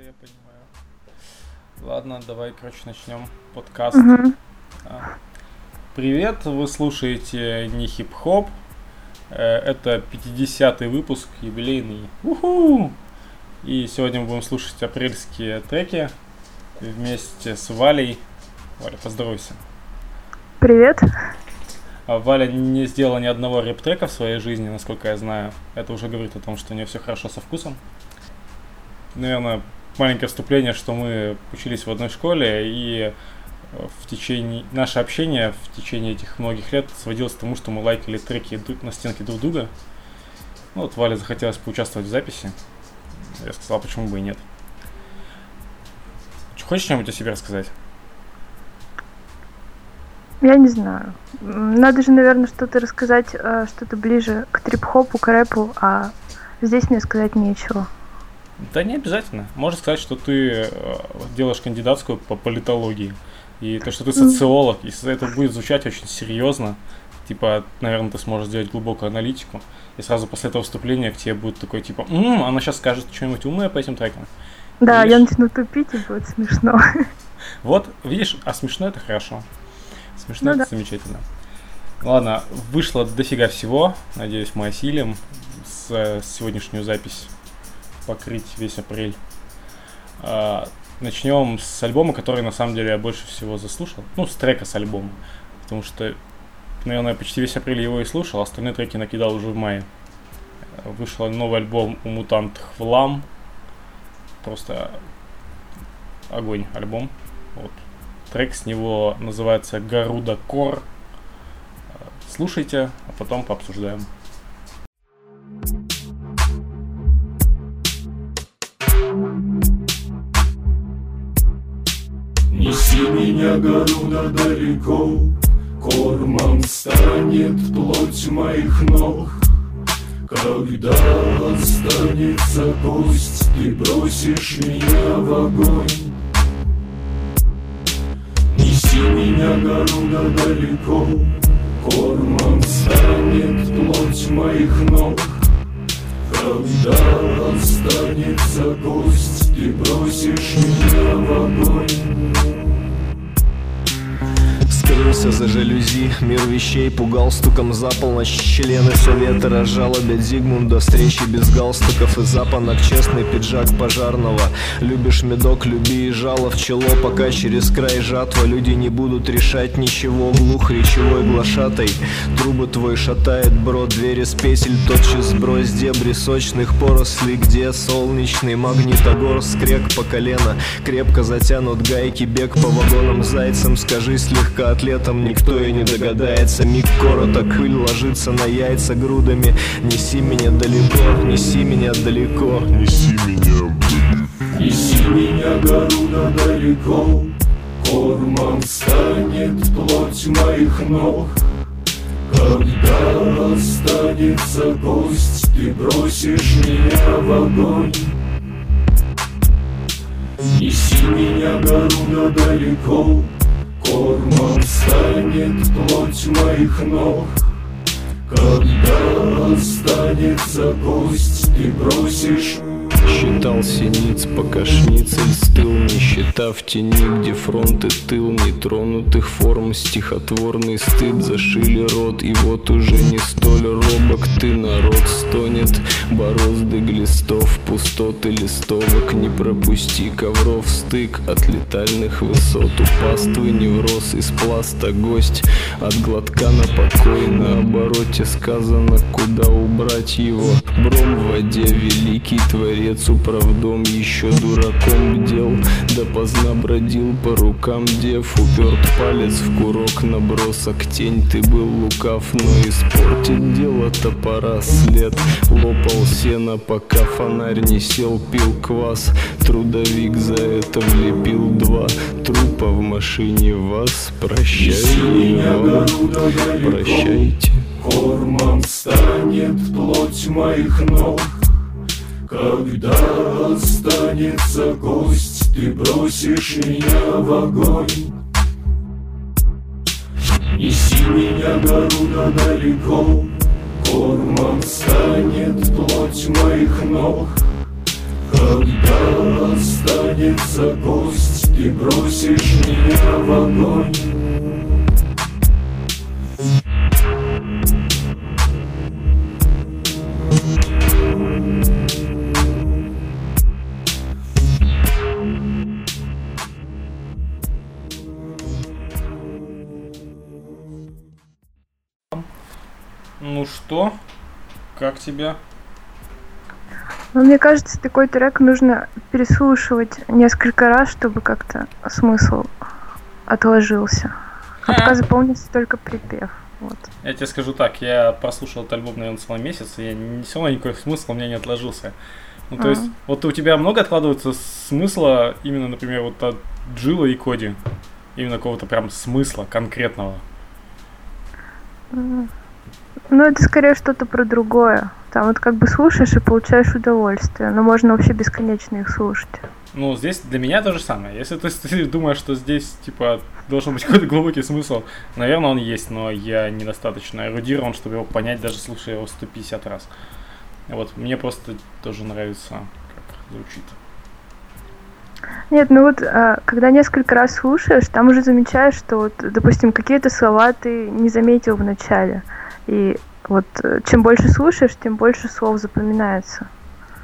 это я понимаю. Ладно, давай, короче, начнем подкаст. Угу. Привет, вы слушаете не хип-хоп. Э, это 50-й выпуск, юбилейный. Уху! И сегодня мы будем слушать апрельские треки вместе с Валей. Валя, поздоровайся. Привет. А Валя не сделала ни одного рэп-трека в своей жизни, насколько я знаю. Это уже говорит о том, что у нее все хорошо со вкусом. Наверное, маленькое вступление, что мы учились в одной школе, и э, в течение наше общение в течение этих многих лет сводилось к тому, что мы лайкали треки на стенке друг друга. Ну, вот Валя захотелось поучаствовать в записи. Я сказал, почему бы и нет. Хочешь что-нибудь о себе рассказать? Я не знаю. Надо же, наверное, что-то рассказать, э, что-то ближе к трип-хопу, к рэпу, а здесь мне сказать нечего. Да не обязательно. Можно сказать, что ты э, делаешь кандидатскую по политологии. И то, что ты социолог, и это будет звучать очень серьезно. Типа, наверное, ты сможешь сделать глубокую аналитику. И сразу после этого вступления к тебе будет такой, типа, м-м, она сейчас скажет что-нибудь умное по этим трекам. Да, видишь? я начну тупить, и будет смешно. Вот, видишь, а смешно это хорошо. Смешно, ну, это да. замечательно. Ладно, вышло дофига всего. Надеюсь, мы осилим с, с сегодняшнюю запись покрыть весь апрель. А, начнем с альбома, который на самом деле я больше всего заслушал. Ну, с трека с альбома. Потому что, наверное, почти весь апрель его и слушал, а остальные треки накидал уже в мае. Вышел новый альбом у Мутант Хвлам. Просто огонь альбом. Вот. Трек с него называется Гаруда Кор. Слушайте, а потом пообсуждаем. Гаруда, далеко, Кормом станет плоть моих ног. Когда останется кость, ты бросишь меня в огонь. Неси меня, Гаруда, далеко, Кормом станет плоть моих ног. Когда останется кость, ты бросишь меня в огонь скрылся за жалюзи Мир вещей пугал стуком за полночь. Члены совета разжалобят Зигмунда Встречи без галстуков и запонок. Честный пиджак пожарного. Любишь медок, люби и жало в чело. Пока через край жатва Люди не будут решать ничего. Глух речевой глашатай Трубы твой шатает брод Двери с песель тотчас сбрось. Дебри сочных порослей Где солнечный магнитогор. Скрек по колено. Крепко затянут гайки Бег по вагонам. Зайцам Скажи слегка летом никто и не догадается. Миг короток, пыль ложится на яйца грудами. Неси меня далеко, неси меня далеко. Неси меня Неси меня, Гаруда, далеко. Кормом станет плоть моих ног. Когда останется гость Ты бросишь меня в огонь. Неси меня, Гаруда, далеко Кормом станет плоть моих ног. Когда останется кость, ты бросишь Считал синиц, пока шницель стыл Нищета в тени, где фронт и тыл Нетронутых форм, стихотворный стыд Зашили рот, и вот уже не столь робок Ты, народ, стонет, борозды глистов Пустоты листовок, не пропусти ковров. Стык от летальных высот У паствы невроз из пласта гость. От глотка на покой, на обороте сказано Куда убрать его. Бром в воде, великий творец управдом еще дураком бдел Да поздно бродил по рукам дев Уперт палец в курок набросок Тень ты был лукав, но испортить дело топора след. Лопал сено, пока фонарь не сел Пил квас, трудовик за это влепил два Трупа в машине. Вас Прощайте, прощайте. Кормом станет плоть моих ног когда останется гость, ты бросишь меня в огонь. Неси меня, Гаруда, далеко, Кормом станет плоть моих ног. Когда останется гость Ты бросишь меня в огонь что, как тебе? Ну, мне кажется, такой трек нужно переслушивать несколько раз, чтобы как-то смысл отложился. А пока запомнится только припев. Вот. Я тебе скажу так, я прослушал этот альбом, наверное, целый месяц, и я не все равно никакой смысл у меня не отложился. Ну, то А. есть, вот у тебя много откладывается смысла именно, например, вот от Джилла и Коди? Именно какого-то прям смысла конкретного. Ну, это скорее что-то про другое. Там вот как бы слушаешь и получаешь удовольствие, но можно вообще бесконечно их слушать. Ну, здесь для меня то же самое. Если то есть, ты думаешь, что здесь, типа, должен быть какой-то глубокий смысл, наверное, он есть, но я недостаточно эрудирован, чтобы его понять, даже слушая его 150 раз. Вот, мне просто тоже нравится, как звучит. Нет, ну вот, а, когда несколько раз слушаешь, там уже замечаешь, что вот, допустим, какие-то слова ты не заметил в начале. И вот э, чем больше слушаешь, тем больше слов запоминается.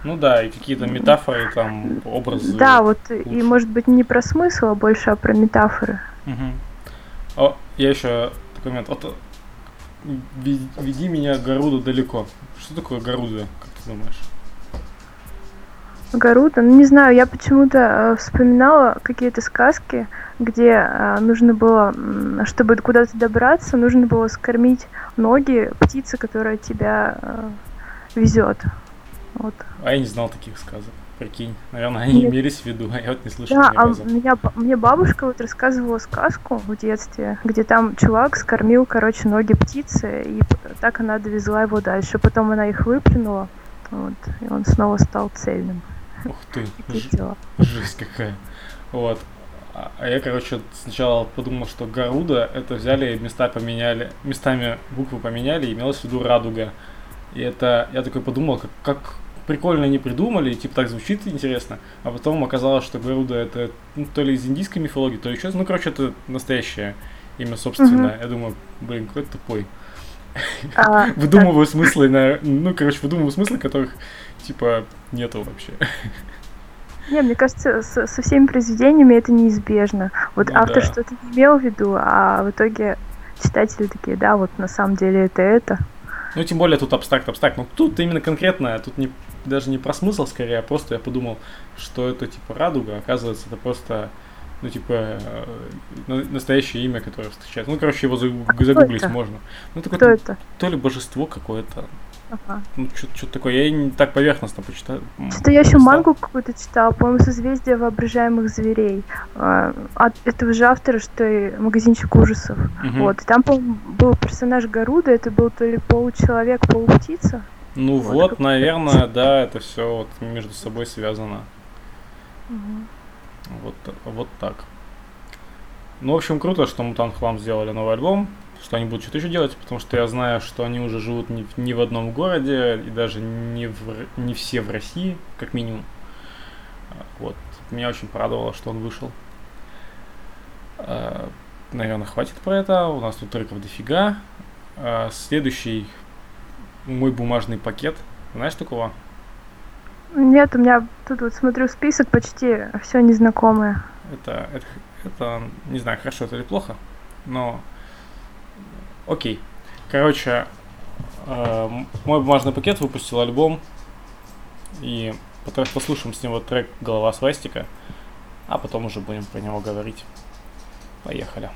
Ну да, и какие-то метафоры, там, образы. Да, вот и лучше. может быть не про смысл, а больше а про метафоры. Мгм. О, я еще такой момент. Вот, э, веди меня Гаруду далеко. Что такое Гаруда, как ты думаешь? Гарута, ну не знаю, я почему-то э, вспоминала какие-то сказки, где э, нужно было, чтобы куда-то добраться, нужно было скормить ноги птицы, которая тебя э, везет. Вот. А я не знал таких сказок. Прикинь. Наверное, они Нет. имелись в виду, а я вот не слышал Да, а меня, мне бабушка вот рассказывала сказку в детстве, где там чувак скормил, короче, ноги птицы, и так она довезла его дальше. Потом она их выплюнула, вот, и он снова стал цельным. Ух ты, жесть какая. Вот. А а я, короче, сначала подумал, что Гаруда это взяли, места поменяли, местами буквы поменяли, и имелось в виду радуга. И это, я такой подумал, как, как прикольно они придумали, и типа так звучит интересно. А потом оказалось, что Гаруда это ну, то ли из индийской мифологии, то ли еще, ну, короче, это настоящее имя собственное. Я думаю, блин, какой тупой. А, Выдумываю смыслы, на, ну, короче, выдумываю смыслы, которых, типа, нету вообще. Не, мне кажется, со, со всеми произведениями это неизбежно. Вот Ну автор да. что-то не имел в виду, а в итоге читатели такие, да, вот на самом деле это это. Ну, тем более тут абстракт, абстракт. Ну, тут именно конкретно, тут не, даже не про смысл, скорее, а просто я подумал, что это, типа, радуга, а оказывается, это просто, ну, типа, э, на- настоящее имя, которое встречается. Ну, короче, его загу- загуглить это? можно. Ну, такое, Кто это? то ли божество какое-то, Ага. ну, что-то такое. Я и не так поверхностно почитал. м, Что-то я еще мангу какую-то читала, по-моему, «Созвездие воображаемых зверей». А, От этого же автора, что и «Магазинчик ужасов». Мгм. Вот, и там, по-моему, был персонаж Гаруда, это был то ли получеловек, полуптица. Ну, Вот, вот, как- наверное, да, это все вот между собой связано. Вот, вот так. Ну, в общем, круто, что Мутант Хлам сделали новый альбом, что они будут что-то еще делать, потому что я знаю, что они уже живут не, в- не в одном городе, и даже не, в, не все в России, как минимум. А, Вот. Меня очень порадовало, что он вышел. Наверное, хватит про это. У нас тут треков дофига. А, Следующий мой бумажный пакет. Знаешь такого? Нет, у меня тут вот смотрю список, почти все незнакомое. Это, это, это, не знаю, хорошо это или плохо, но окей. Короче, э, мой бумажный пакет выпустил альбом, и послушаем с него трек «Голова свастика», а потом уже будем про него говорить. Поехали.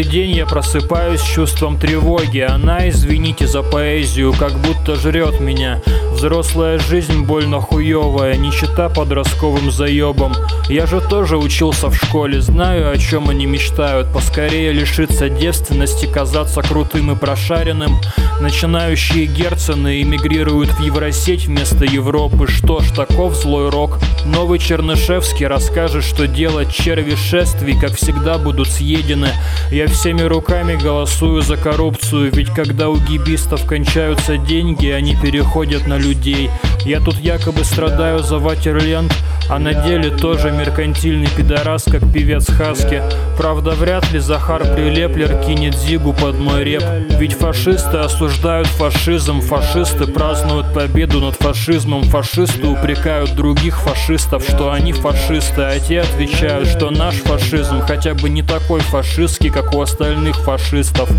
Каждый день я просыпаюсь с чувством тревоги. Она, извините за поэзию, как будто жрет меня. Взрослая жизнь больно хуевая, нищета подростковым заебом Я же тоже учился в школе, знаю, о чем они мечтают. Поскорее лишиться девственности, казаться крутым и прошаренным. Начинающие герцены эмигрируют в Евросеть вместо Европы. Что ж, таков злой рок. Новый Чернышевский расскажет, что делать черви шествий, как всегда, будут съедены. Я всеми руками голосую за коррупцию. Ведь когда у гибистов кончаются деньги, они переходят на людей. Я тут якобы страдаю за Ватерленд а на деле тоже меркантильный пидорас, как певец Хаски. Правда, вряд ли Захар Прилеплер кинет Зигу под мой реп. Ведь фашисты осуждают фашизм Фашисты празднуют победу над фашизмом. Фашисты упрекают других фашистов, что они фашисты. А те отвечают, что наш фашизм хотя бы не такой фашистский, как у остальных фашистов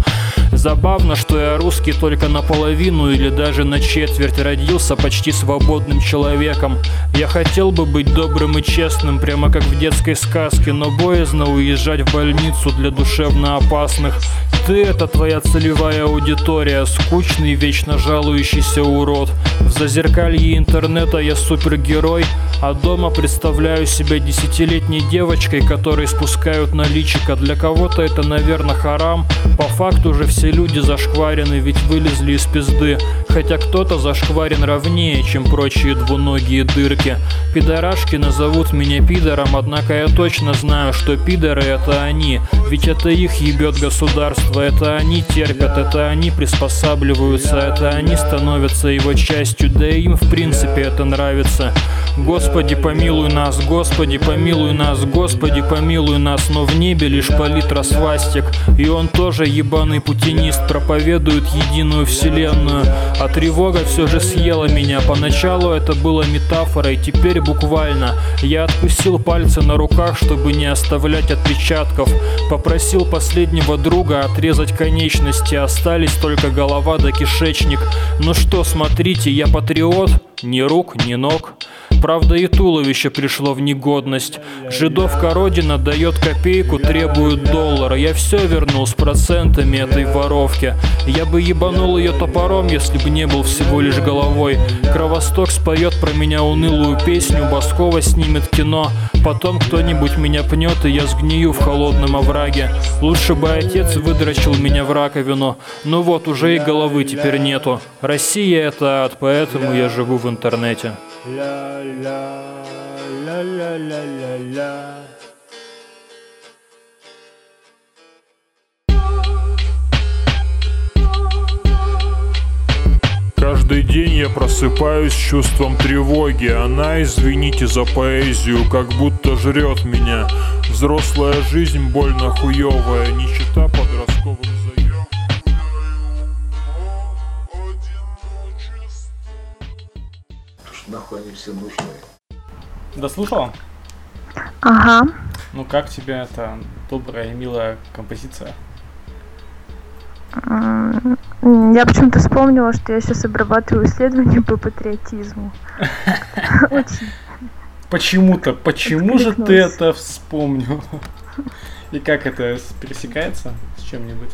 Забавно, что я русский только наполовину или даже на четверть родился почти свободным человеком. Я хотел бы быть добрым и честным, прямо как в детской сказке, но боязно уезжать в больницу для душевно опасных. Ты — это твоя целевая аудитория, скучный, вечно жалующийся урод. В зазеркалье интернета я супергерой, а дома представляю себя десятилетней девочкой, которой спускают на личико. Для кого-то это, наверное, харам. По факту же все люди зашкварены, ведь вылезли из пизды. Хотя кто-то зашкварен ровнее, чем прочие двуногие дырки. Пидорашки назовут меня пидором, однако я точно знаю, что пидоры это они. Ведь это их ебет государство, это они терпят, это они приспосабливаются, это они становятся его частью, да и им в принципе это нравится. Господи, помилуй нас, Господи, помилуй нас, Господи, помилуй нас, но в небе лишь палитра свастик, и он тоже ебаный путинист, проповедует единую вселенную, а тревога все же съела меня, поначалу это было метафорой, теперь буквально, я откусил пальцы на руках, чтобы не оставлять отпечатков, попросил последнего друга отрезать конечности, остались только голова да кишечник, ну что, смотрите, я патриот, ни рук, ни ног. Правда и туловище пришло в негодность. Жидовка Родина дает копейку, требует доллара. Я все вернул с процентами этой воровки. Я бы ебанул ее топором, если бы не был всего лишь головой. Кровосток споет про меня унылую песню, Баскова снимет кино. Потом кто-нибудь меня пнет, и я сгнию в холодном овраге. Лучше бы отец выдрочил меня в раковину. Ну вот, уже и головы теперь нету. Россия это ад, поэтому я живу в интернете. Каждый день я просыпаюсь с чувством тревоги Она, извините за поэзию, как будто жрет меня Взрослая жизнь больно хуевая, нищета подростковым заем Нахуй они все нужны. Дослушала? Ага. Ну как тебе эта добрая и милая композиция? Я почему-то вспомнила, что я сейчас обрабатываю исследования по патриотизму. Почему-то, почему же ты это вспомнил? И как это пересекается с чем-нибудь?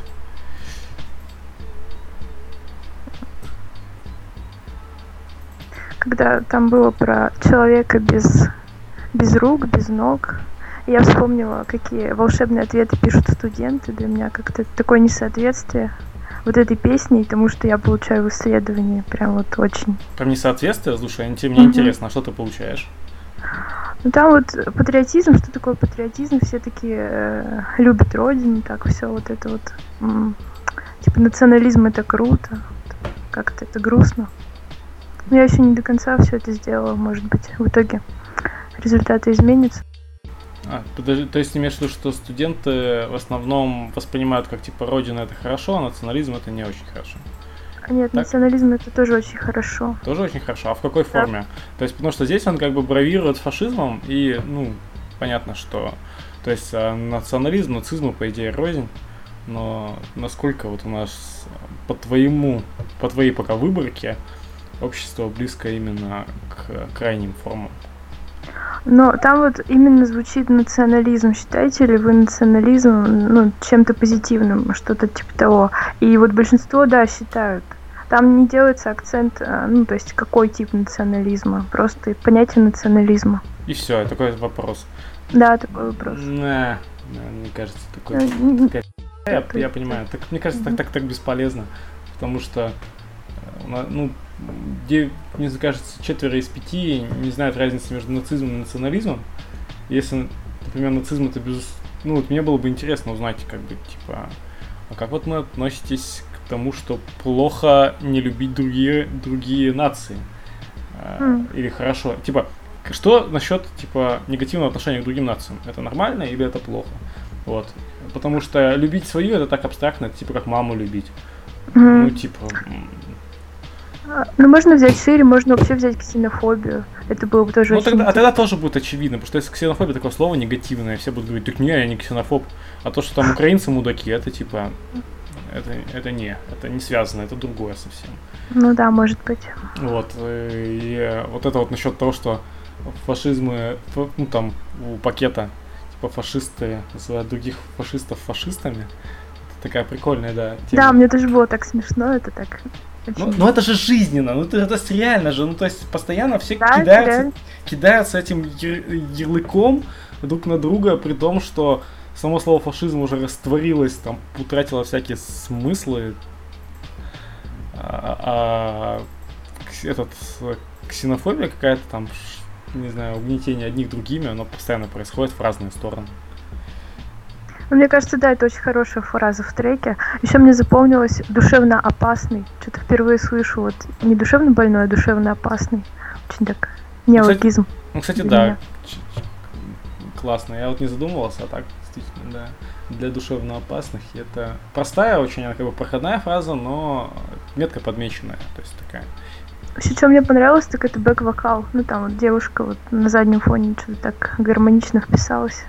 Когда там было про человека без, без рук, без ног, я вспомнила, какие волшебные ответы пишут студенты. Для меня как-то такое несоответствие вот этой песни и тому, что я получаю в исследовании. Прям вот очень. Прям несоответствие, слушай, ин- мне интересно, а что ты получаешь? Ну там вот патриотизм, что такое патриотизм, все такие э, любят родину, так все вот это вот. м, типа национализм это круто, как-то это грустно. Но я еще не до конца все это сделала, может быть, в итоге результаты изменятся. А, то есть имеешь в виду, что студенты в основном воспринимают как типа родина это хорошо, а национализм это не очень хорошо. Нет, Так. национализм это тоже очень хорошо. Тоже очень хорошо. А в какой форме? То есть, потому что здесь он как бы бравирует фашизмом, и, ну, понятно, что... То есть, а, национализм, нацизм, по идее, рознь. Но насколько вот у нас по твоему, по твоей пока выборке общество близко именно к крайним формам? Но там вот именно звучит национализм. Считаете ли вы национализм ну, чем-то позитивным, что-то типа того? И вот большинство, да, считают. Там не делается акцент, э, ну, то есть какой тип национализма, просто понятие национализма. И все, такой вопрос. Да, такой вопрос. Не, мне кажется, такой... Такая... Я, я понимаю. Так, мне кажется, так, так, так бесполезно, потому что, э, ну, где, мне кажется, четверо из пяти не знают разницы между нацизмом и национализмом. Если, например, нацизм это без... Ну, вот мне было бы интересно узнать, как бы, типа, а как вот мы относитесь к тому, что плохо не любить другие, другие нации? Mm. Или хорошо? Типа, что насчет, типа, негативного отношения к другим нациям? Это нормально или это плохо? Вот. Потому что любить свою это так абстрактно, это типа как маму любить. Mm. Ну, типа, ну, можно взять шире, можно вообще взять ксенофобию. Это было бы тоже ну, тогда, А тогда тоже будет очевидно, потому что если ксенофобия такое слово негативное, все будут говорить, так не, я не ксенофоб. А то, что там украинцы мудаки, это типа... Это, это не, это не связано, это другое совсем. Ну да, может быть. Вот, и вот это вот насчет того, что фашизмы, ну там, у пакета, типа фашисты называют других фашистов фашистами, это такая прикольная, да, тема. Да, мне тоже было так смешно, это так ну, ну это же жизненно, ну это, это реально же, ну то есть постоянно все да, кидаются, кидаются этим ярлыком друг на друга, при том, что само слово фашизм уже растворилось, там утратило всякие смыслы, а, а этот ксенофобия какая-то там, не знаю, угнетение одних другими, оно постоянно происходит в разные стороны. Ну, мне кажется, да, это очень хорошая фраза в треке. Еще мне запомнилось душевно опасный. Что-то впервые слышу. Вот не душевно больной, а душевно опасный. Очень так неологизм. Ну, кстати, ну, кстати да. Классно. Я вот не задумывался, а так, действительно, да. Для душевно опасных это простая, очень как бы проходная фраза, но метко подмеченная. То есть такая Вообще, что мне понравилось, так это бэк-вокал. Ну, там вот девушка вот на заднем фоне что-то так гармонично вписалась.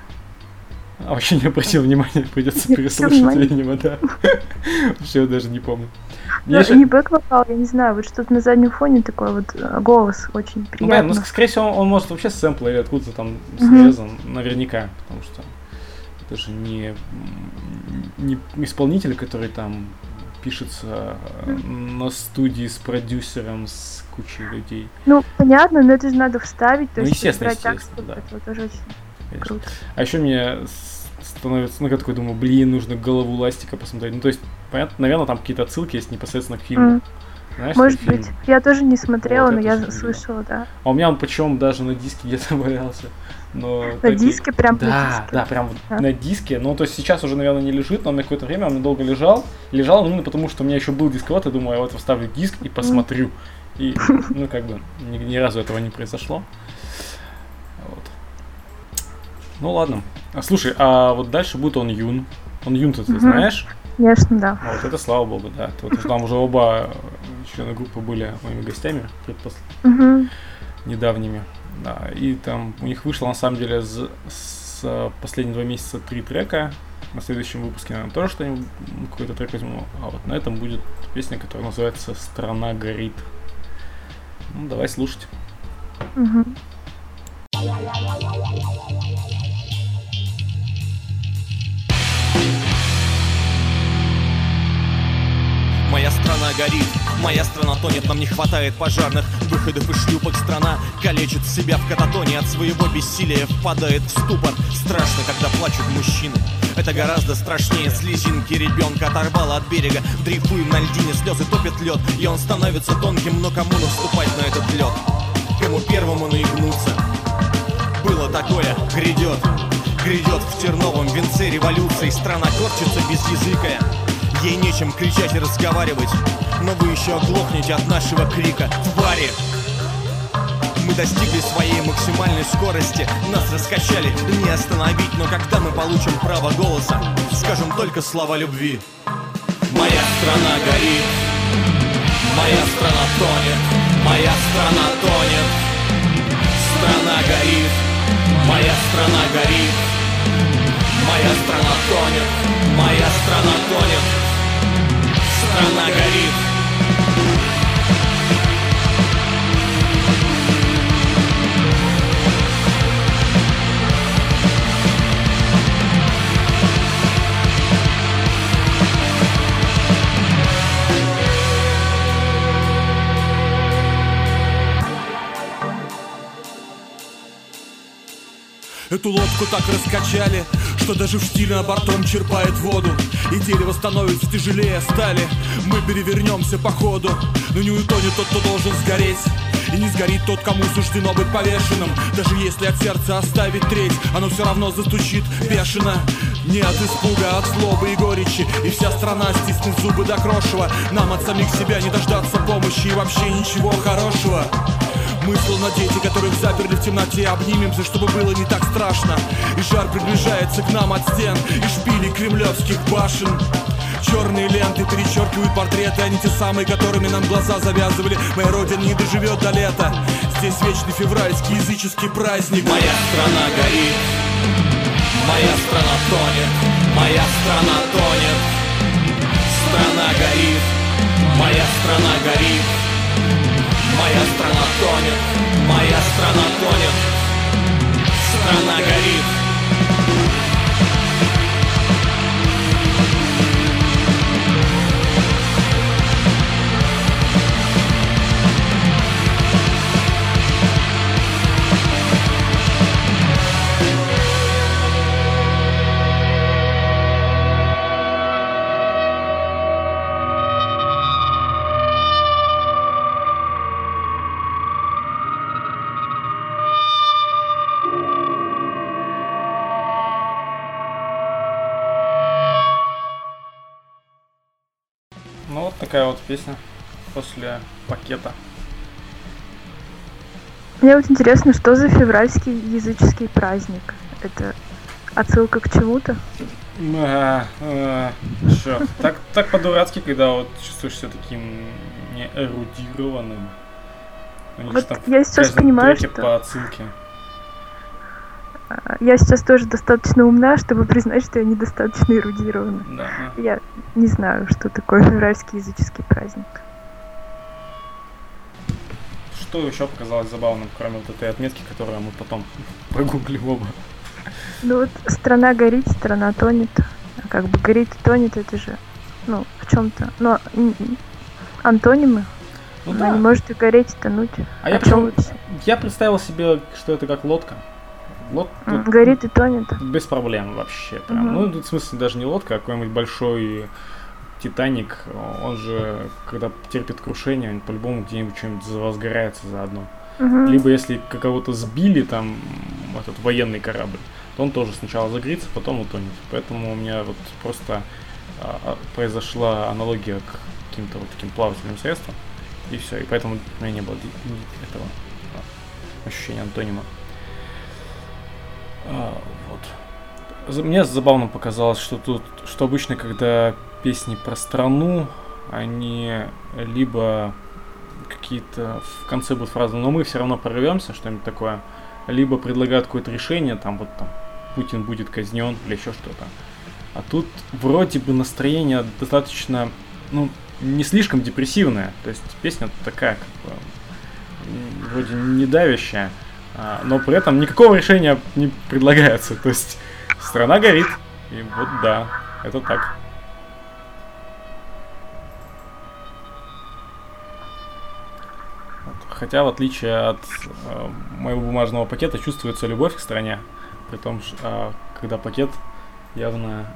А вообще не обратил внимания, придется переслушать, видимо, да. Вообще даже не помню. Ну, не бэк-вокал, я не знаю, вот что-то на заднем фоне такой вот э, голос очень приятный. Ну, ну, скорее всего, он, может вообще с сэмпла или откуда-то там срезан, наверняка, потому что это же не, не исполнитель, который там пишется на студии с продюсером, с кучей людей. Ну, понятно, но это же надо вставить, то ну, есть естественно, естественно, так, да. это тоже очень Конечно. Круто. А еще мне становится, ну, я такой думаю, блин, нужно голову ластика посмотреть. Ну, то есть, понятно, наверное, там какие-то отсылки есть непосредственно к фильму. Mm. Знаешь, Может быть. Фильм? Я тоже не смотрела, вот, но я слышала, да. А у меня он почему даже на диске где-то валялся. Но на такие... диске прям да, на диске. Да, прям а. на диске. Ну, то есть сейчас уже, наверное, не лежит, но на какое-то время он долго лежал. Лежал именно потому, что у меня еще был дисковод, и думаю, я вот вставлю диск и посмотрю. И, ну, как бы, ни, ни разу этого не произошло. Ну ладно. А, слушай, а вот дальше будет он Юн. Он Юн ты угу. знаешь? Конечно, да. Вот это слава богу, да. Вот, там уже оба члены группы были моими гостями предпос... угу. недавними. Да, и там у них вышло на самом деле с, с последние два месяца три трека. На следующем выпуске, наверное, тоже что-нибудь, какой-то трек возьму. А вот на этом будет песня, которая называется «Страна горит». Ну, давай слушать. Угу. Моя страна горит, моя страна тонет, нам не хватает пожарных выходов и шлюпок. Страна калечит себя в кататоне, от своего бессилия впадает в ступор. Страшно, когда плачут мужчины. Это гораздо страшнее слезинки ребенка оторвало от берега. Дрейфуем на льдине, слезы топят лед, и он становится тонким, но кому наступать на этот лед? Кому первому наигнуться? Было такое, грядет, грядет в терновом венце революции. Страна корчится без языка. Ей нечем кричать и разговаривать Но вы еще оглохнете от нашего крика. Твари! Мы достигли своей максимальной скорости. Нас раскачали, не остановить Но когда мы получим право голоса Скажем только слова любви. Моя страна горит. Моя страна тонет. Моя страна тонет. Страна горит. Моя страна горит. Моя страна тонет. Моя страна тонет страна горит. Эту лодку так раскачали, что даже в штиле на бортом черпает воду И дерево становится тяжелее стали. Мы перевернемся по ходу Но не утонет тот, кто должен сгореть. И не сгорит тот, кому суждено быть повешенным. Даже если от сердца оставить треть Оно все равно застучит бешено. Не от испуга, а от злобы и горечи. И вся страна стиснет зубы до крошева. Нам от самих себя не дождаться помощи И вообще ничего хорошего мы словно дети, которых заперли в темноте. Обнимемся, чтобы было не так страшно. И жар приближается к нам от стен. И шпилей кремлевских башен. Черные ленты перечеркивают портреты. Они те самые, которыми нам глаза завязывали. Моя родина не доживет до лета. Здесь вечный февральский языческий праздник. Моя страна горит. Моя страна тонет. Моя страна тонет. Страна горит. Моя страна горит Моя страна тонет Моя страна тонет. Страна горит такая вот песня после пакета. Мне вот интересно, что за февральский языческий праздник? Это отсылка к чему-то? А, а, так, так по-дурацки, когда вот чувствуешь себя таким неэрудированным. У них Вот там я сейчас понимаю, треке что- по отсылке. А, Я сейчас тоже достаточно умна, чтобы признать, что я недостаточно эрудирована. Да. Я не знаю, что такое февральский языческий праздник. Что еще показалось забавным, кроме вот этой отметки, которую мы потом прогуглим оба? Ну вот страна горит, страна тонет. А Как бы горит и тонет, это же, ну, в чем-то. Но антонимы. Ну Она да. не может и гореть, и тонуть. А я, О чём почему- я представил себе, что это как лодка. Лод... М, тут Горит и тонет. Без проблем вообще. Прям. Мгм. Ну, тут в смысле даже не лодка, а какой-нибудь большой Титаник. Он же, когда терпит крушение, он по-любому где-нибудь что-нибудь возгорается заодно. Мгм. Либо если кого-то сбили, там, этот военный корабль, то он тоже сначала загорится, потом утонет. Поэтому у меня вот просто а, а, произошла аналогия к каким-то вот таким плавательным средствам. И все. И поэтому у меня не было этого а, ощущения антонима. А, вот. Мне забавно показалось, что тут, что обычно, когда песни про страну, они либо какие-то в конце будут фразы, но мы все равно прорвемся, что-нибудь такое, либо предлагают какое-то решение, там вот там Путин будет казнен или еще что-то. А тут вроде бы настроение достаточно, ну, не слишком депрессивное. То есть песня такая, как бы, вроде не давящая, а, но при этом никакого решения не предлагается. То есть страна горит, и вот да, это так. Хотя, в отличие от э, моего бумажного пакета, чувствуется любовь к стране. При том, ш- а, когда пакет явно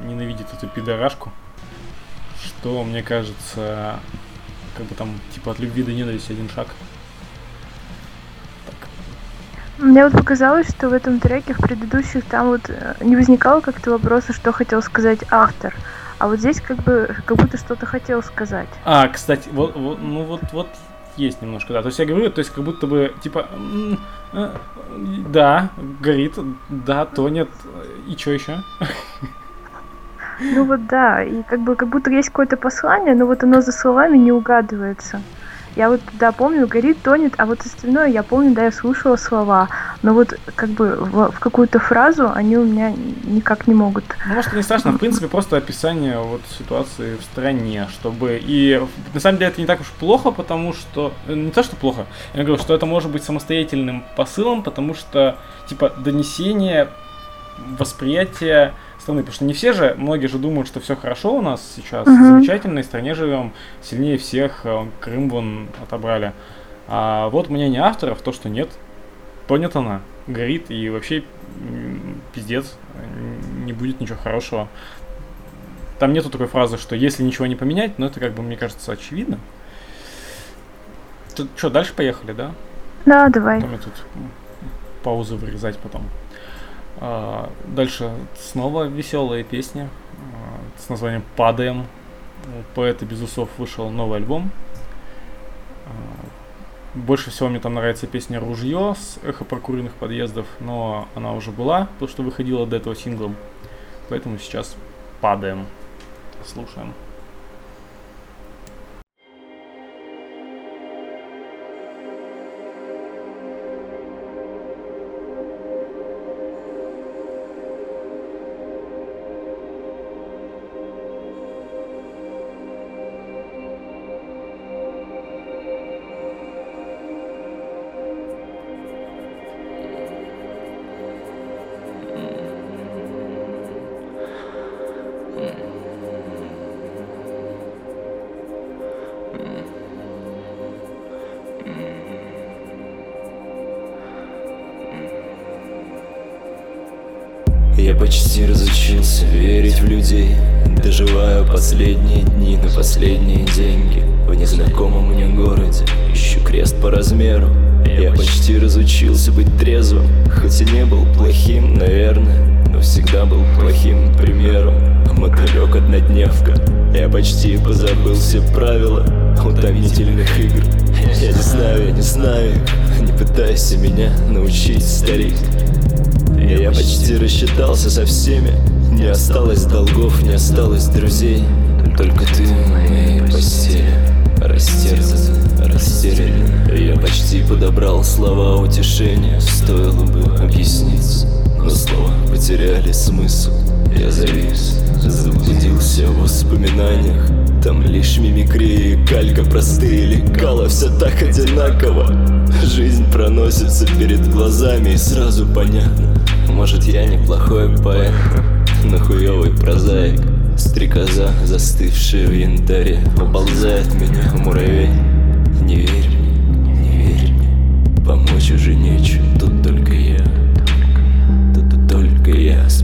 э, ненавидит эту пидорашку. Что, мне кажется, как бы там, типа, от любви до ненависти один шаг. Мне вот показалось, что в этом треке, в предыдущих, там вот э, не возникало как-то вопроса, что хотел сказать автор. А вот здесь как бы как будто что-то хотел сказать. А, кстати, вот, вот, ну вот, вот есть немножко, да. То есть я говорю, то есть как будто бы, типа, э, да, горит, да, тонет, и что еще? Ну вот да, и как бы как будто есть какое-то послание, но вот оно за словами не угадывается. Я вот, да, помню, горит, тонет, а вот остальное я помню, да, я слушала слова, но вот как бы в, в какую-то фразу они у меня никак не могут. Ну, может, не страшно, в принципе, просто описание вот ситуации в стране, чтобы... И на самом деле это не так уж плохо, потому что... э, Не то, что плохо, я говорю, что это может быть самостоятельным посылом, потому что, типа, донесение восприятие страны. Потому что не все же, многие же думают, что все хорошо у нас сейчас, Мгм. в замечательной стране живем, сильнее всех, э, Крым вон отобрали. А вот мнение авторов, то, что нет, тонет она. горит, и вообще пиздец, не будет ничего хорошего. Там нету такой фразы, что если ничего не поменять, но это как бы, мне кажется, очевидно. Тут что, дальше поехали, да? Да, давай. Потом я тут паузу вырезать потом. А, дальше снова веселая песня а, с названием «Падаем». У поэта без усов вышел новый альбом. А, больше всего мне там нравится песня «Ружье» с эхо прокуренных подъездов, но она уже была, то, что выходила до этого синглом. Поэтому сейчас «Падаем». Слушаем. Плохим примером Мотылек однодневка Я почти позабыл все правила Утомительных игр. Я не знаю, я не знаю Не пытайся меня научить, старик. Я почти рассчитался со всеми. Не осталось долгов, не осталось друзей. Только ты в моей постели. Растерзан, растерян. Я почти подобрал слова утешения. Стоило бы объясниться Но слова потеряли смысл. Я завис, заблудился в воспоминаниях. Там лишь мимикрия и калька Простые лекала, все так одинаково. Жизнь проносится перед глазами и сразу понятно. Может я неплохой поэт, но хуёвый прозаик. Стрекоза, застывшая в янтаре Уползает меня муравей. Не верь мне, не верь мне Помочь уже нечем, тут только я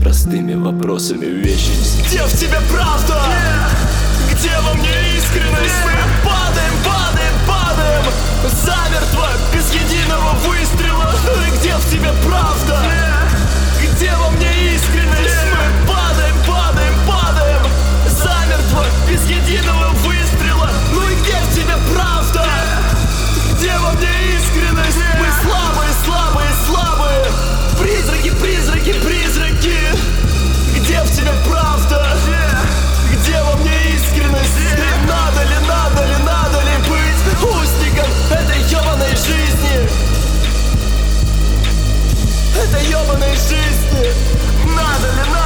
простыми вопросами вечности Где в тебе правда? Где во мне искренность? Мы падаем, падаем, падаем Замертво, без единого выстрела Где в тебе правда? Где во мне искренность? Ебаной жизни. Надо ли, надо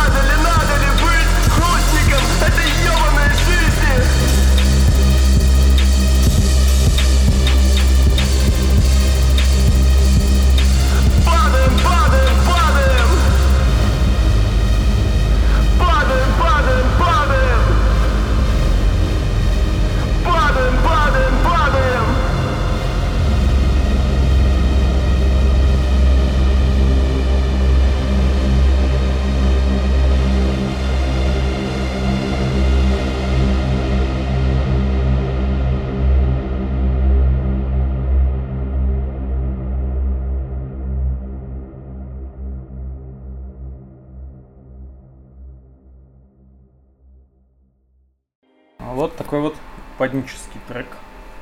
паднический трек.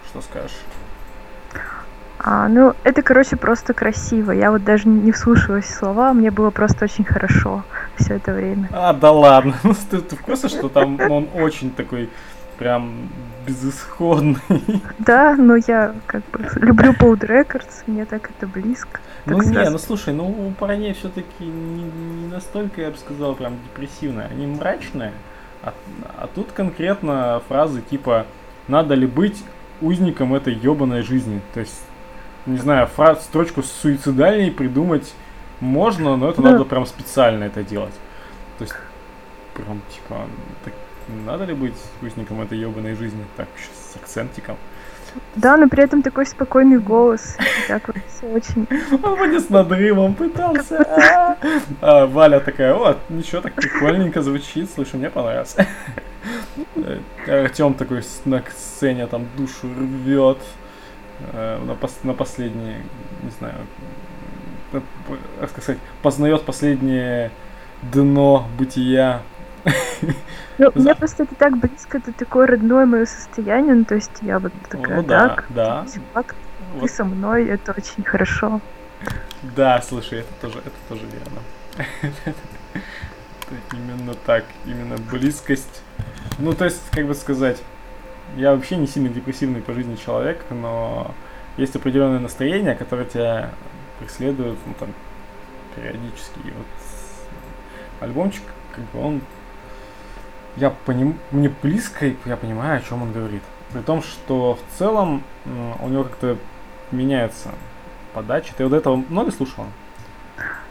Что скажешь? А, ну, это, короче, просто красиво. Я вот даже не вслушивалась в слова, мне было просто очень хорошо все это время. А, да ладно. Ну, ты, ты в курсе, что там он очень такой прям безысходный? Да, но я как бы люблю Bold Records, мне так это близко. Ну так не, сразу. ну слушай, ну у парней все-таки не, не настолько, я бы сказал, прям депрессивные. Они мрачные, а, а тут конкретно фразы типа «надо ли быть узником этой ебаной жизни?» То есть, не знаю, фраз, строчку суицидальней придумать можно, но это Да. надо прям специально это делать. То есть, прям типа, так, надо ли быть узником этой ебаной жизни? Так, с акцентиком. Да, но при этом такой спокойный голос. Так вот, очень. Он вроде с надрывом пытался. А, а Валя такая, вот, ничего, так прикольненько звучит, слушай, мне понравилось. Артем такой на сцене там душу рвет э, на, пос- на последние, не знаю, э, как сказать, познает последнее дно бытия. Ну, мне просто это так близко, это такое родное мое состояние. Ну, то есть я вот такая, Ну да, так, да. чувак, ты Вот. со мной, это очень хорошо. Да, слушай, это тоже, это тоже верно. Именно так, именно близкость. Ну, то есть, как бы сказать, я вообще не сильно депрессивный по жизни человек, но есть определенное настроение, которое тебя преследует, ну, там, периодически. И вот альбомчик, как бы он... Я поним... Мне близко, и я понимаю, о чем он говорит. При том, что в целом у него как-то меняется подача. Ты вот этого много слушала?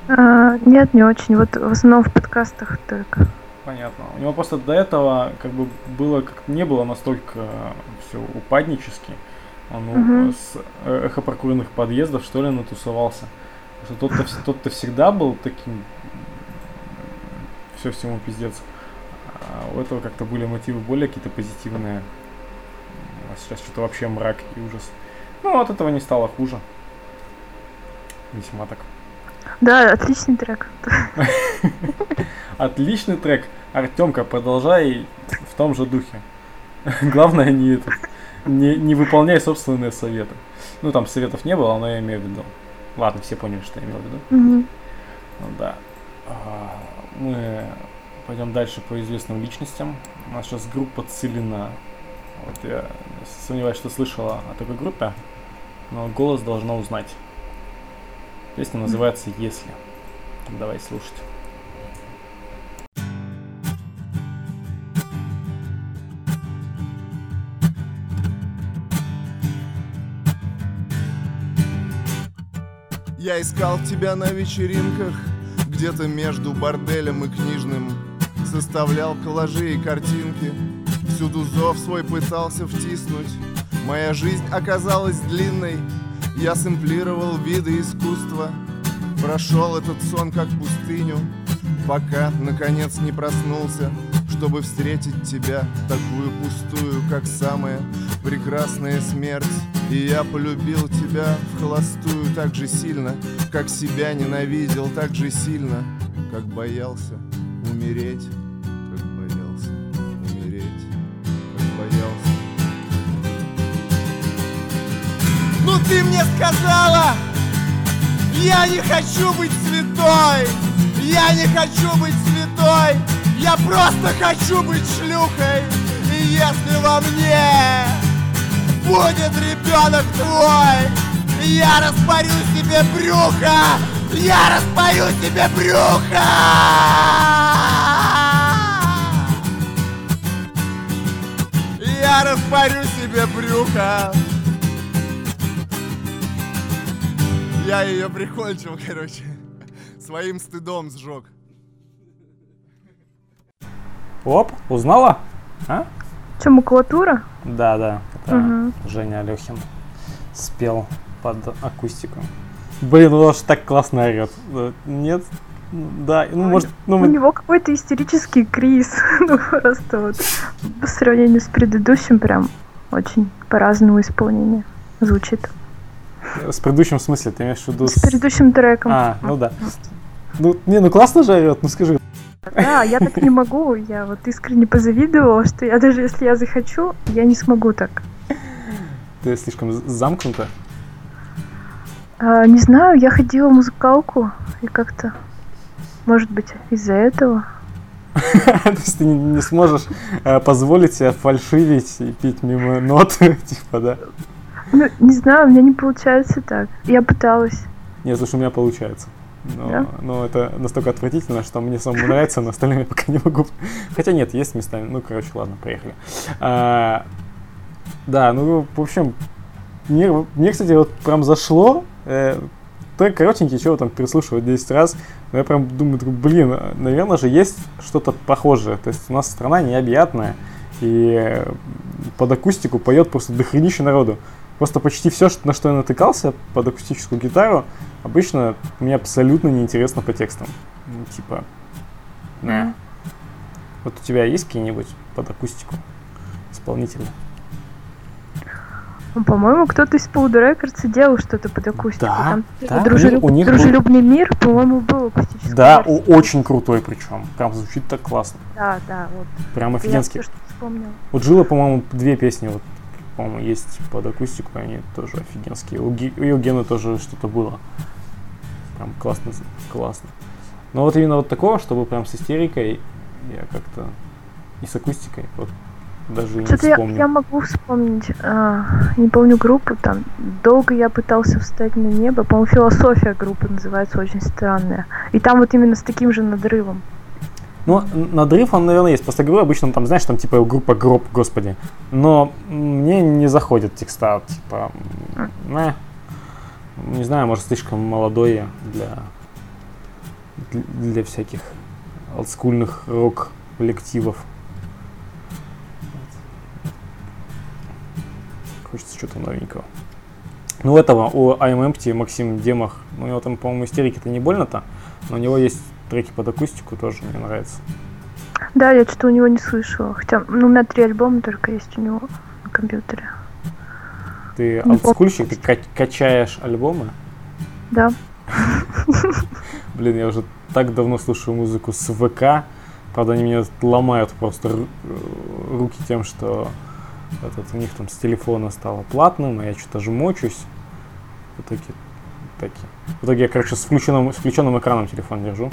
А, нет, не очень. Вот в основном в подкастах только. Понятно. У него просто до этого как бы было, как не было настолько все упаднически. Он у- Мгм. с э, эхопрокуренных подъездов, что ли, натусовался. Потому что тот-то, тот-то всегда был таким все всему пиздец. А у этого как-то были мотивы более какие-то позитивные. А сейчас что-то вообще мрак и ужас. Ну, от этого не стало хуже. Весьма так. Да, отличный трек. Отличный трек. Артемка, продолжай в том же духе. Главное не, этот, не, не выполняй собственные советы. Ну, там советов не было, но я имею в виду. Ладно, все поняли, что я имел в виду. Мгм. Ну да. А, Мы пойдем дальше по известным личностям. У нас сейчас группа Целина. Вот я сомневаюсь, что слышала о такой группе, но голос должна узнать. Песня называется «Если». Давай слушать. Я искал тебя на вечеринках, где-то между борделем и книжным. Составлял коллажи и картинки, всюду зов свой пытался втиснуть. Моя жизнь оказалась длинной, я сэмплировал виды искусства. Прошел этот сон как пустыню, пока, наконец, не проснулся, чтобы встретить тебя, такую пустую, как самая прекрасная смерть. И я полюбил тебя в холостую так же сильно, как себя ненавидел так же сильно, как боялся умереть, ты мне сказала, я не хочу быть святой, я не хочу быть святой, я просто хочу быть шлюхой. И если во мне будет ребенок твой, я распорю себе брюхо, я распорю себе брюхо. Я распорю себе брюхо. Я ее прикончил, короче. Своим стыдом сжег. Оп, узнала? А? Че, макулатура? Да, да. Это Мгм. Женя Алехин спел под акустику. Блин, он аж так классно орет. Нет? Ну, Да, ну может, ну У мы- него какой-то истерический криз. ну, просто вот по сравнению с предыдущим прям очень по-разному исполнение звучит. С предыдущим в смысле, ты имеешь в виду С предыдущим треком. А, ну да. Ну, не, ну классно же орет, ну скажи. Да, я так не могу. Я вот искренне позавидовала, что я даже если я захочу, я не смогу так. Ты слишком замкнута. А, не знаю, я ходила в музыкалку и как-то, может быть, из-за этого. То есть ты не, не сможешь э, позволить себе фальшивить и пить мимо нот, типа, да? Ну, не знаю, у меня не получается так. Я пыталась. Нет, слушай, у меня получается. Но, Да? но это настолько отвратительно, что мне самому нравится, но остальным я пока не могу. Хотя нет, есть местами. Ну, короче, ладно, поехали. А, да, ну, в общем, мне, мне, кстати, вот прям зашло. Э, трек коротенький, чего там переслушивать 10 раз. Но я прям думаю, блин, наверное же есть что-то похожее. То есть у нас страна необъятная. И э, под акустику поет просто дохренища народу. Просто почти все, на что я натыкался под акустическую гитару, обычно мне абсолютно неинтересно по текстам. Ну, типа, на. Вот у тебя есть какие-нибудь под акустику исполнители? Ну, По-моему, кто-то из Powder Records делал что-то под акустику. Да, Там да, дружелюб- у них был- дружелюбный мир, по-моему, был акустический. Да, о- очень крутой причем. Прям звучит так классно. Да, да, вот. Прям офигенский. Я всё, что вспомнила. Вот Джилла, по-моему, две песни, вот, по-моему, есть под акустику, они тоже офигенские. У, Ги- у Евгена тоже что-то было. Прям классно, классно. Но вот именно вот такого, чтобы прям с истерикой, я как-то и с акустикой, вот даже не Что-то я, вспомню. я могу вспомнить, а, не помню группу, там, долго я пытался встать на небо, по-моему, философия группы называется, очень странная. И там вот именно с таким же надрывом. Ну, надрыв он, наверное, есть. Просто говорю, обычно там, знаешь, там типа группа гроб, господи. Но мне не заходят текста, типа, м, не. Знаю, может, слишком молодой для, для, всяких олдскульных рок-коллективов. Хочется что-то новенького. Ну, этого, у I'm Максим Демах, ну, у него там, по-моему, истерики-то не больно-то, но у него есть треки под акустику, тоже мне нравится. Да, я что-то у него не слышала. Хотя, ну, у меня три альбома только есть у него на компьютере. Ты помню. олдскульщик, ты ка- качаешь альбомы? Да. Блин, я уже так давно слушаю музыку с ВК. Правда, они меня ломают просто э, руки тем, что этот, у них там с телефона стало платным, а я что-то жмочусь. В итоге, таки. В итоге я, короче, с включенным, с включенным экраном телефон держу.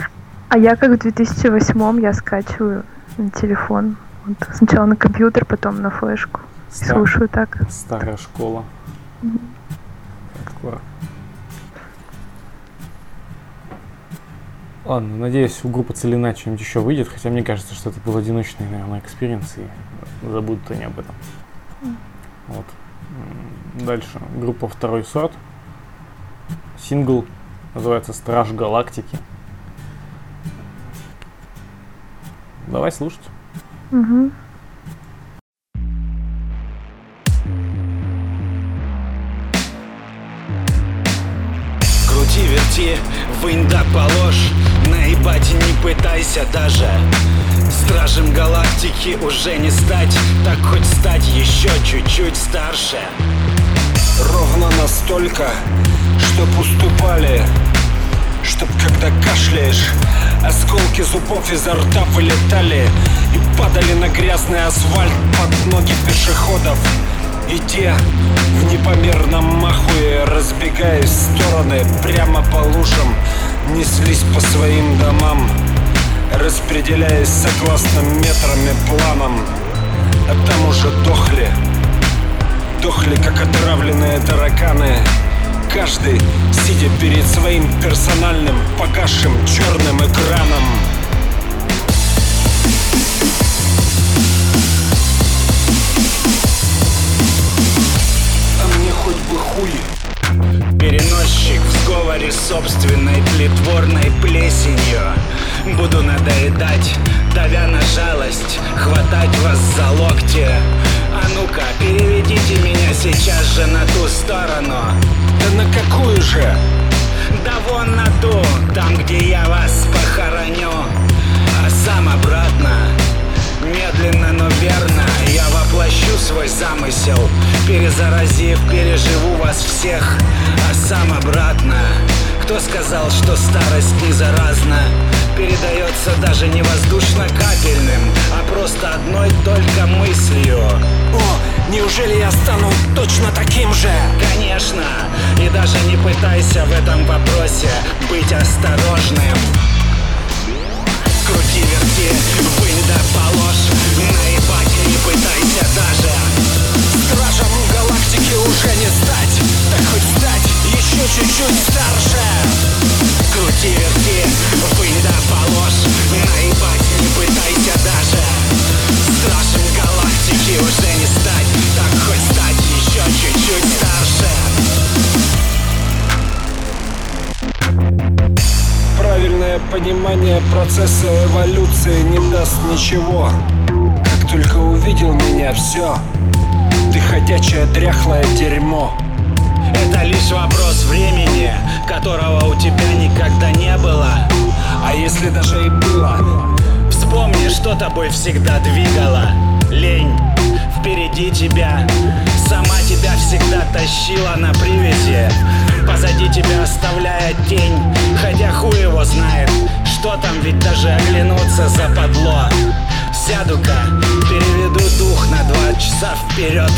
А я как в 2008 я скачиваю на телефон. Вот сначала на компьютер, потом на флешку. И Ста- слушаю так. Старая школа. Хардкор. Ладно, надеюсь, у группы Целина что-нибудь еще выйдет, хотя мне кажется, что это был одиночный, наверное, experience, и забудут они об этом. Вот. М, Дальше. Группа Второй сорт. Сингл называется Страж Галактики. Давай слушать. Мгм. Крути, верти, вынь да положь Наебать не пытайся даже Стражем галактики уже не стать Так хоть стать еще чуть-чуть старше Ровно настолько, чтоб уступали Чтоб когда кашляешь Осколки зубов изо рта вылетали И падали на грязный асфальт под ноги пешеходов. И те в непомерном махуе Разбегаясь в стороны прямо по лужам Неслись по своим домам Распределяясь согласно метрами планам. А там уже дохли Дохли, как отравленные тараканы Каждый, сидя перед своим персональным погасшим черным экраном. А мне хоть бы хуй. Переносчик в сговоре собственной тлетворной плесенью. Буду надоедать, давя на жалость Хватать вас за локти ну-ка, переведите меня сейчас же на ту сторону. Да на какую же? Да вон на ту, там, где я вас похороню. А сам обратно Медленно, но верно Я воплощу свой замысел. Перезаразив, переживу вас всех А сам обратно Кто сказал, что старость не заразна? Передается даже не воздушно-капельным А просто одной только мыслью. О, неужели я стану точно таким же? Конечно, и даже не пытайся в этом вопросе быть осторожным Крути, верти, вынь да положь Наебать не пытайся даже. Стражем галактики уже не стать. Так хоть стать еще чуть-чуть старше. Крути, верти, вынь да положь Наебать не пытайся даже понимание процесса эволюции не даст ничего. Как только увидел меня, все ходячее дряхлое дерьмо. Это лишь вопрос времени, которого у тебя никогда не было. А если даже и было, вспомни, что тобой всегда двигало. Лень впереди тебя Сама тебя всегда тащила на привязи Позади тебя оставляя тень Хотя хуй его знает, что там Ведь даже оглянуться западло Сяду-ка, переведу дух на два часа вперед.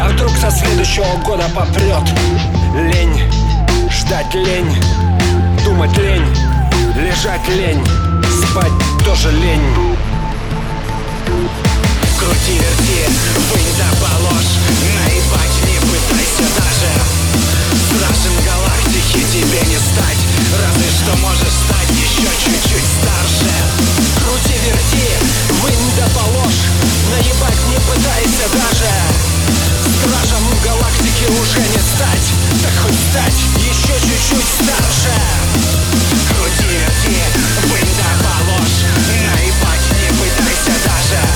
А вдруг со следующего года попрет Лень, ждать лень, думать лень, лежать лень Спать тоже лень Крути, верти, вынь да положь Наебать не пытайся даже. Стражем галактики тебе не стать. Разве что можешь стать еще чуть-чуть старше. Крути, верти, вынь да положь Наебать не пытайся даже. Стражем галактики уже не стать. Так хоть стать еще чуть-чуть старше. Крути, верти, вынь да положь Наебать не пытайся даже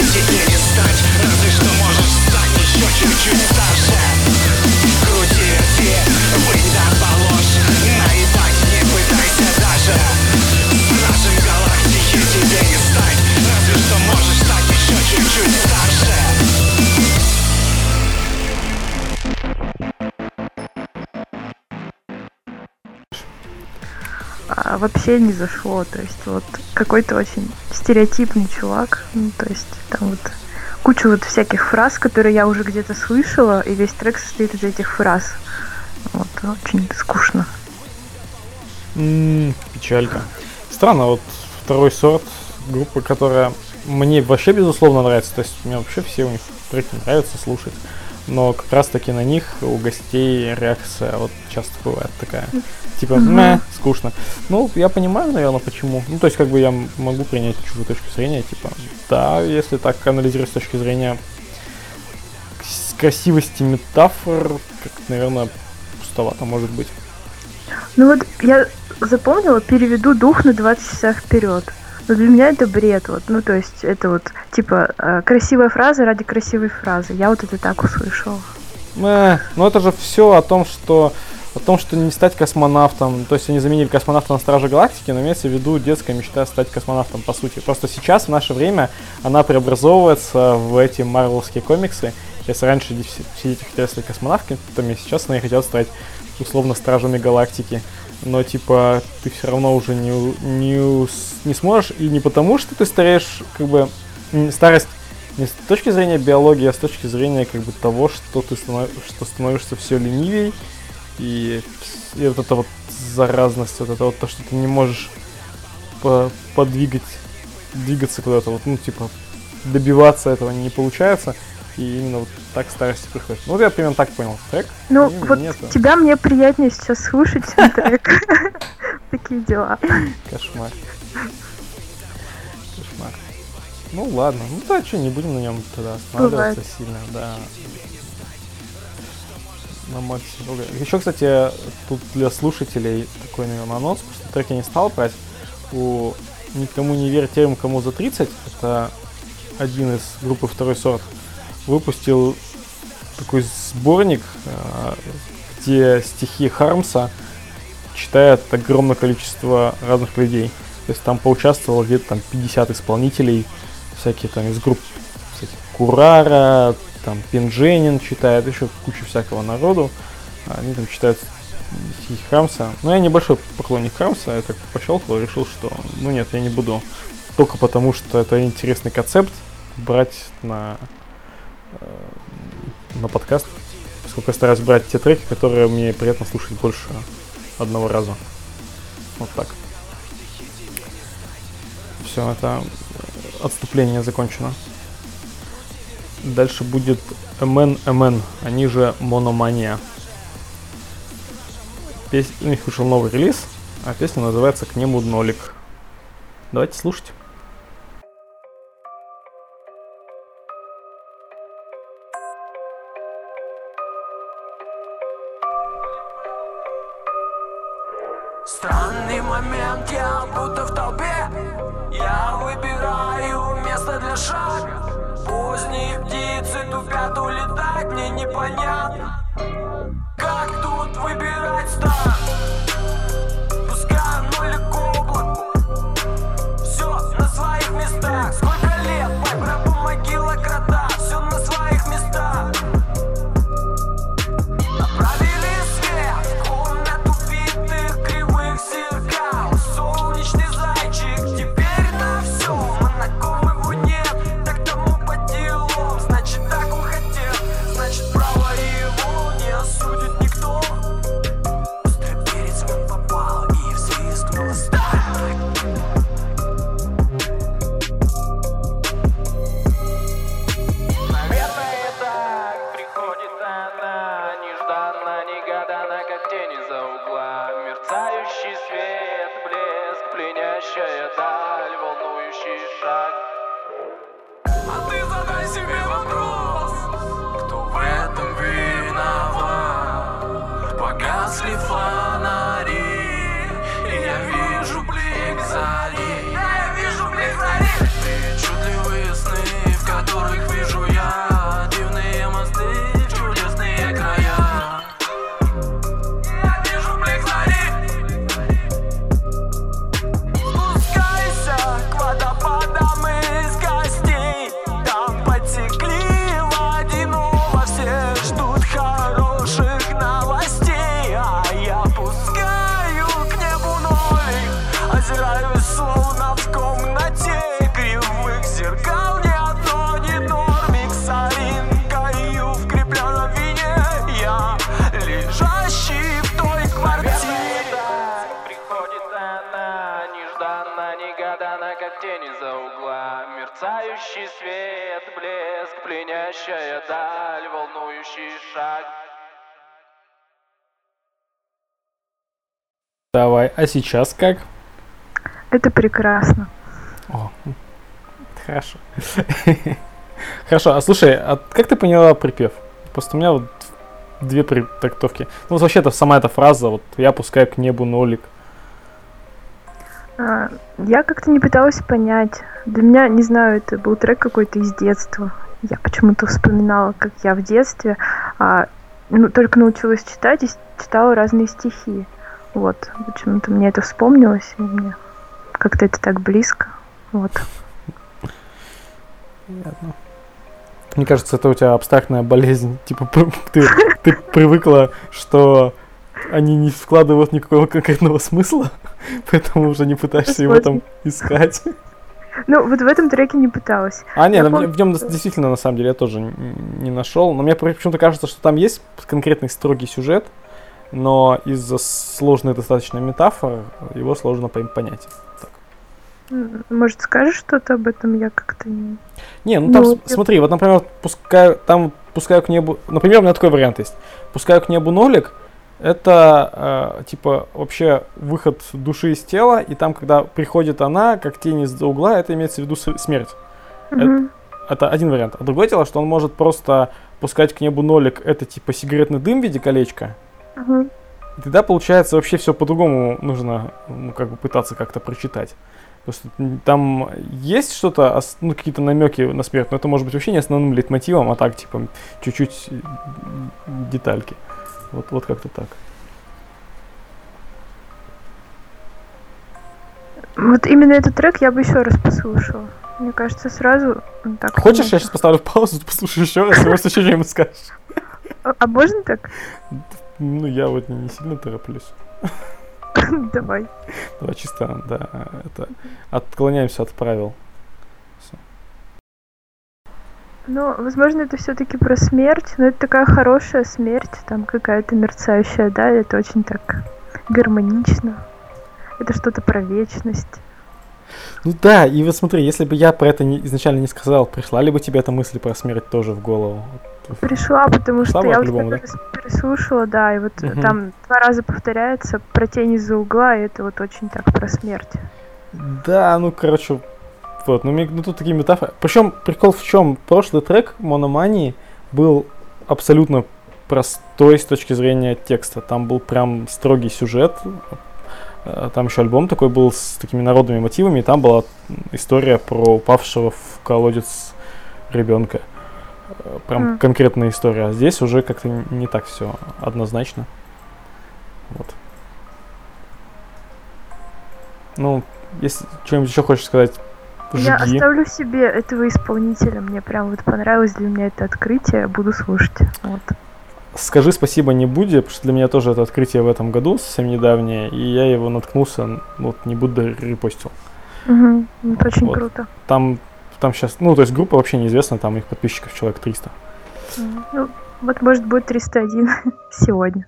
тебе не стать Разве что можешь вообще не зашло. То есть вот какой-то очень стереотипный чувак. Ну, то есть там вот куча вот всяких фраз, которые я уже где-то слышала, и весь трек состоит из этих фраз. Вот, очень скучно. М, печалька. Странно, вот второй сорт группы, которая мне вообще безусловно нравится. То есть мне вообще все у них треки нравится слушать. Но как раз таки на них у гостей реакция вот часто бывает такая. Типа, мeh, скучно. Ну, я понимаю, наверное, почему. Ну, то есть, как бы я могу принять чужую точку зрения, типа, да, если так анализировать с точки зрения красивости метафор, как наверное, пустовато может быть. Ну вот я запомнила, переведу дух на 20 часов вперед. Но для меня это бред, вот, ну то есть это вот типа э, красивая фраза ради красивой фразы. Я вот это так услышала. Э, ну это же все о том, что о том, что не стать космонавтом. То есть они заменили космонавта на Страже Галактики, но имеется в виду детская мечта стать космонавтом, по сути. Просто сейчас, в наше время, она преобразовывается в эти марвелские комиксы. Если раньше все дети хотели стать космонавтами, сейчас они хотят стать условно Стражами Галактики. Но типа ты все равно уже не, не, не сможешь, и не потому, что ты стареешь, как бы старость не с точки зрения биологии, а с точки зрения как бы того, что ты станов- что становишься все ленивей, и, и вот эта вот заразность, вот это вот то, что ты не можешь по- подвигать, двигаться куда-то, вот, ну, типа, добиваться этого не получается, и именно вот так старости приходит. Ну, вот я примерно так понял трек. Ну И вот мне это тебя мне приятнее сейчас слушать, чем трек. Такие дела. Кошмар. Кошмар. Ну ладно, ну да, что, не будем на нем тогда останавливаться Бывает. сильно, да. На Максе ругаю. Еще, кстати, тут для слушателей такой, наверное, анонс, потому что трек я не стал брать. У «Никому не верь тем, кому за 30», это один из группы «Второй сорт», выпустил такой сборник, э, где стихи Хармса читает огромное количество разных людей. То есть там поучаствовало где-то там 50 исполнителей, всякие там из групп всяких Курара, там Пиндженин читает, еще куча всякого народу. Они там читают стихи Хармса. Но я небольшой поклонник Хармса, я так пощелкал и решил, что ну нет, я не буду. Только потому, что это интересный концепт брать на, на подкаст. Поскольку я стараюсь брать те треки, которые мне приятно слушать больше одного раза. Вот так. Все, это отступление закончено. Дальше будет MN они же Мономания. Пес... У них вышел новый релиз, а песня называется «К небу нолик». Давайте слушать. Давай, а сейчас как? Это прекрасно. О, хорошо. Хорошо, а слушай, а как ты поняла припев? Просто у меня вот две трактовки. Ну, вообще-то сама эта фраза, вот я пускаю к небу нолик. А, Я как-то не пыталась понять. Для меня, не знаю, это был трек какой-то из детства. Я почему-то вспоминала, как я в детстве а, ну, только научилась читать и читала разные стихи. Вот, почему-то мне это вспомнилось, и мне как-то это так близко. Вот. Понятно. Мне кажется, это у тебя абстрактная болезнь. Типа, ты, ты привыкла, что они не вкладывают никакого конкретного смысла, поэтому уже не пытаешься его там искать. Ну, вот в этом треке не пыталась. А, не, Я ну, помню, в нем действительно, на самом деле, я тоже не нашел. Но мне почему-то кажется, что там есть конкретный строгий сюжет, но из-за сложной достаточно метафор его сложно пон- понять. м, Может, скажешь что-то об этом? Я как-то не... Не, ну там, Ну, я- смотри, вот, например, пускаю, там пускаю к небу, например, у меня такой вариант есть. Пускаю к небу нолик, это, э, типа, вообще выход души из тела, и там, когда приходит она, как тень из-за угла, это имеется в виду смерть. Э- Мгм. Это один вариант. А другое дело, что он может просто пускать к небу нолик, это типа сигаретный дым в виде колечка. Мгм. И тогда получается вообще все по-другому нужно, ну, как бы пытаться как-то прочитать. Потому что там есть что-то, ну, какие-то намеки на смерть, но это может быть вообще не основным лейтмотивом, а так, типа, чуть-чуть детальки. Вот, вот как-то так. Вот именно этот трек я бы еще раз послушала. Мне кажется, сразу так. Хочешь, я сейчас поставлю паузу, ты послушаешь еще раз, и может еще что-нибудь скажешь? А, а можно так? Ну, я вот не сильно тороплюсь. Давай. Давай чисто, да, это отклоняемся от правил. Ну, возможно, это все-таки про смерть, но это такая хорошая смерть, там какая-то мерцающая, да, это очень так гармонично. Это что-то про вечность. Ну да, и вот смотри, если бы я про это не- изначально не сказал, пришла ли бы тебе эта мысль про смерть тоже в голову? Пришла, потому что бы я по-любому, да? переслушала, да, и вот Мгм. там два раза повторяется про тень из-за угла, и это вот очень так про смерть. Да, ну, короче, вот, ну, ну тут такие метафоры. Причем прикол в чем? Прошлый трек Мономании был абсолютно простой с точки зрения текста. Там был прям строгий сюжет. Э, Там еще альбом такой был с такими народными мотивами. И там была история про упавшего в колодец ребенка. Прям М. конкретная история. А здесь уже как-то не так все однозначно. Вот. Ну, если что-нибудь еще хочешь сказать, Я жги. оставлю себе этого исполнителя. Мне прям вот понравилось для меня это открытие. Буду слушать. Вот. Скажи спасибо не Будде, потому что для меня тоже это открытие в этом году, совсем недавнее, и я его наткнулся, вот не Будда репостил. Мгм. Это очень Вот. круто. Там, там сейчас, ну, то есть группа вообще неизвестна, там их подписчиков человек 300. Мгм. Ну, вот может будет 301 сегодня.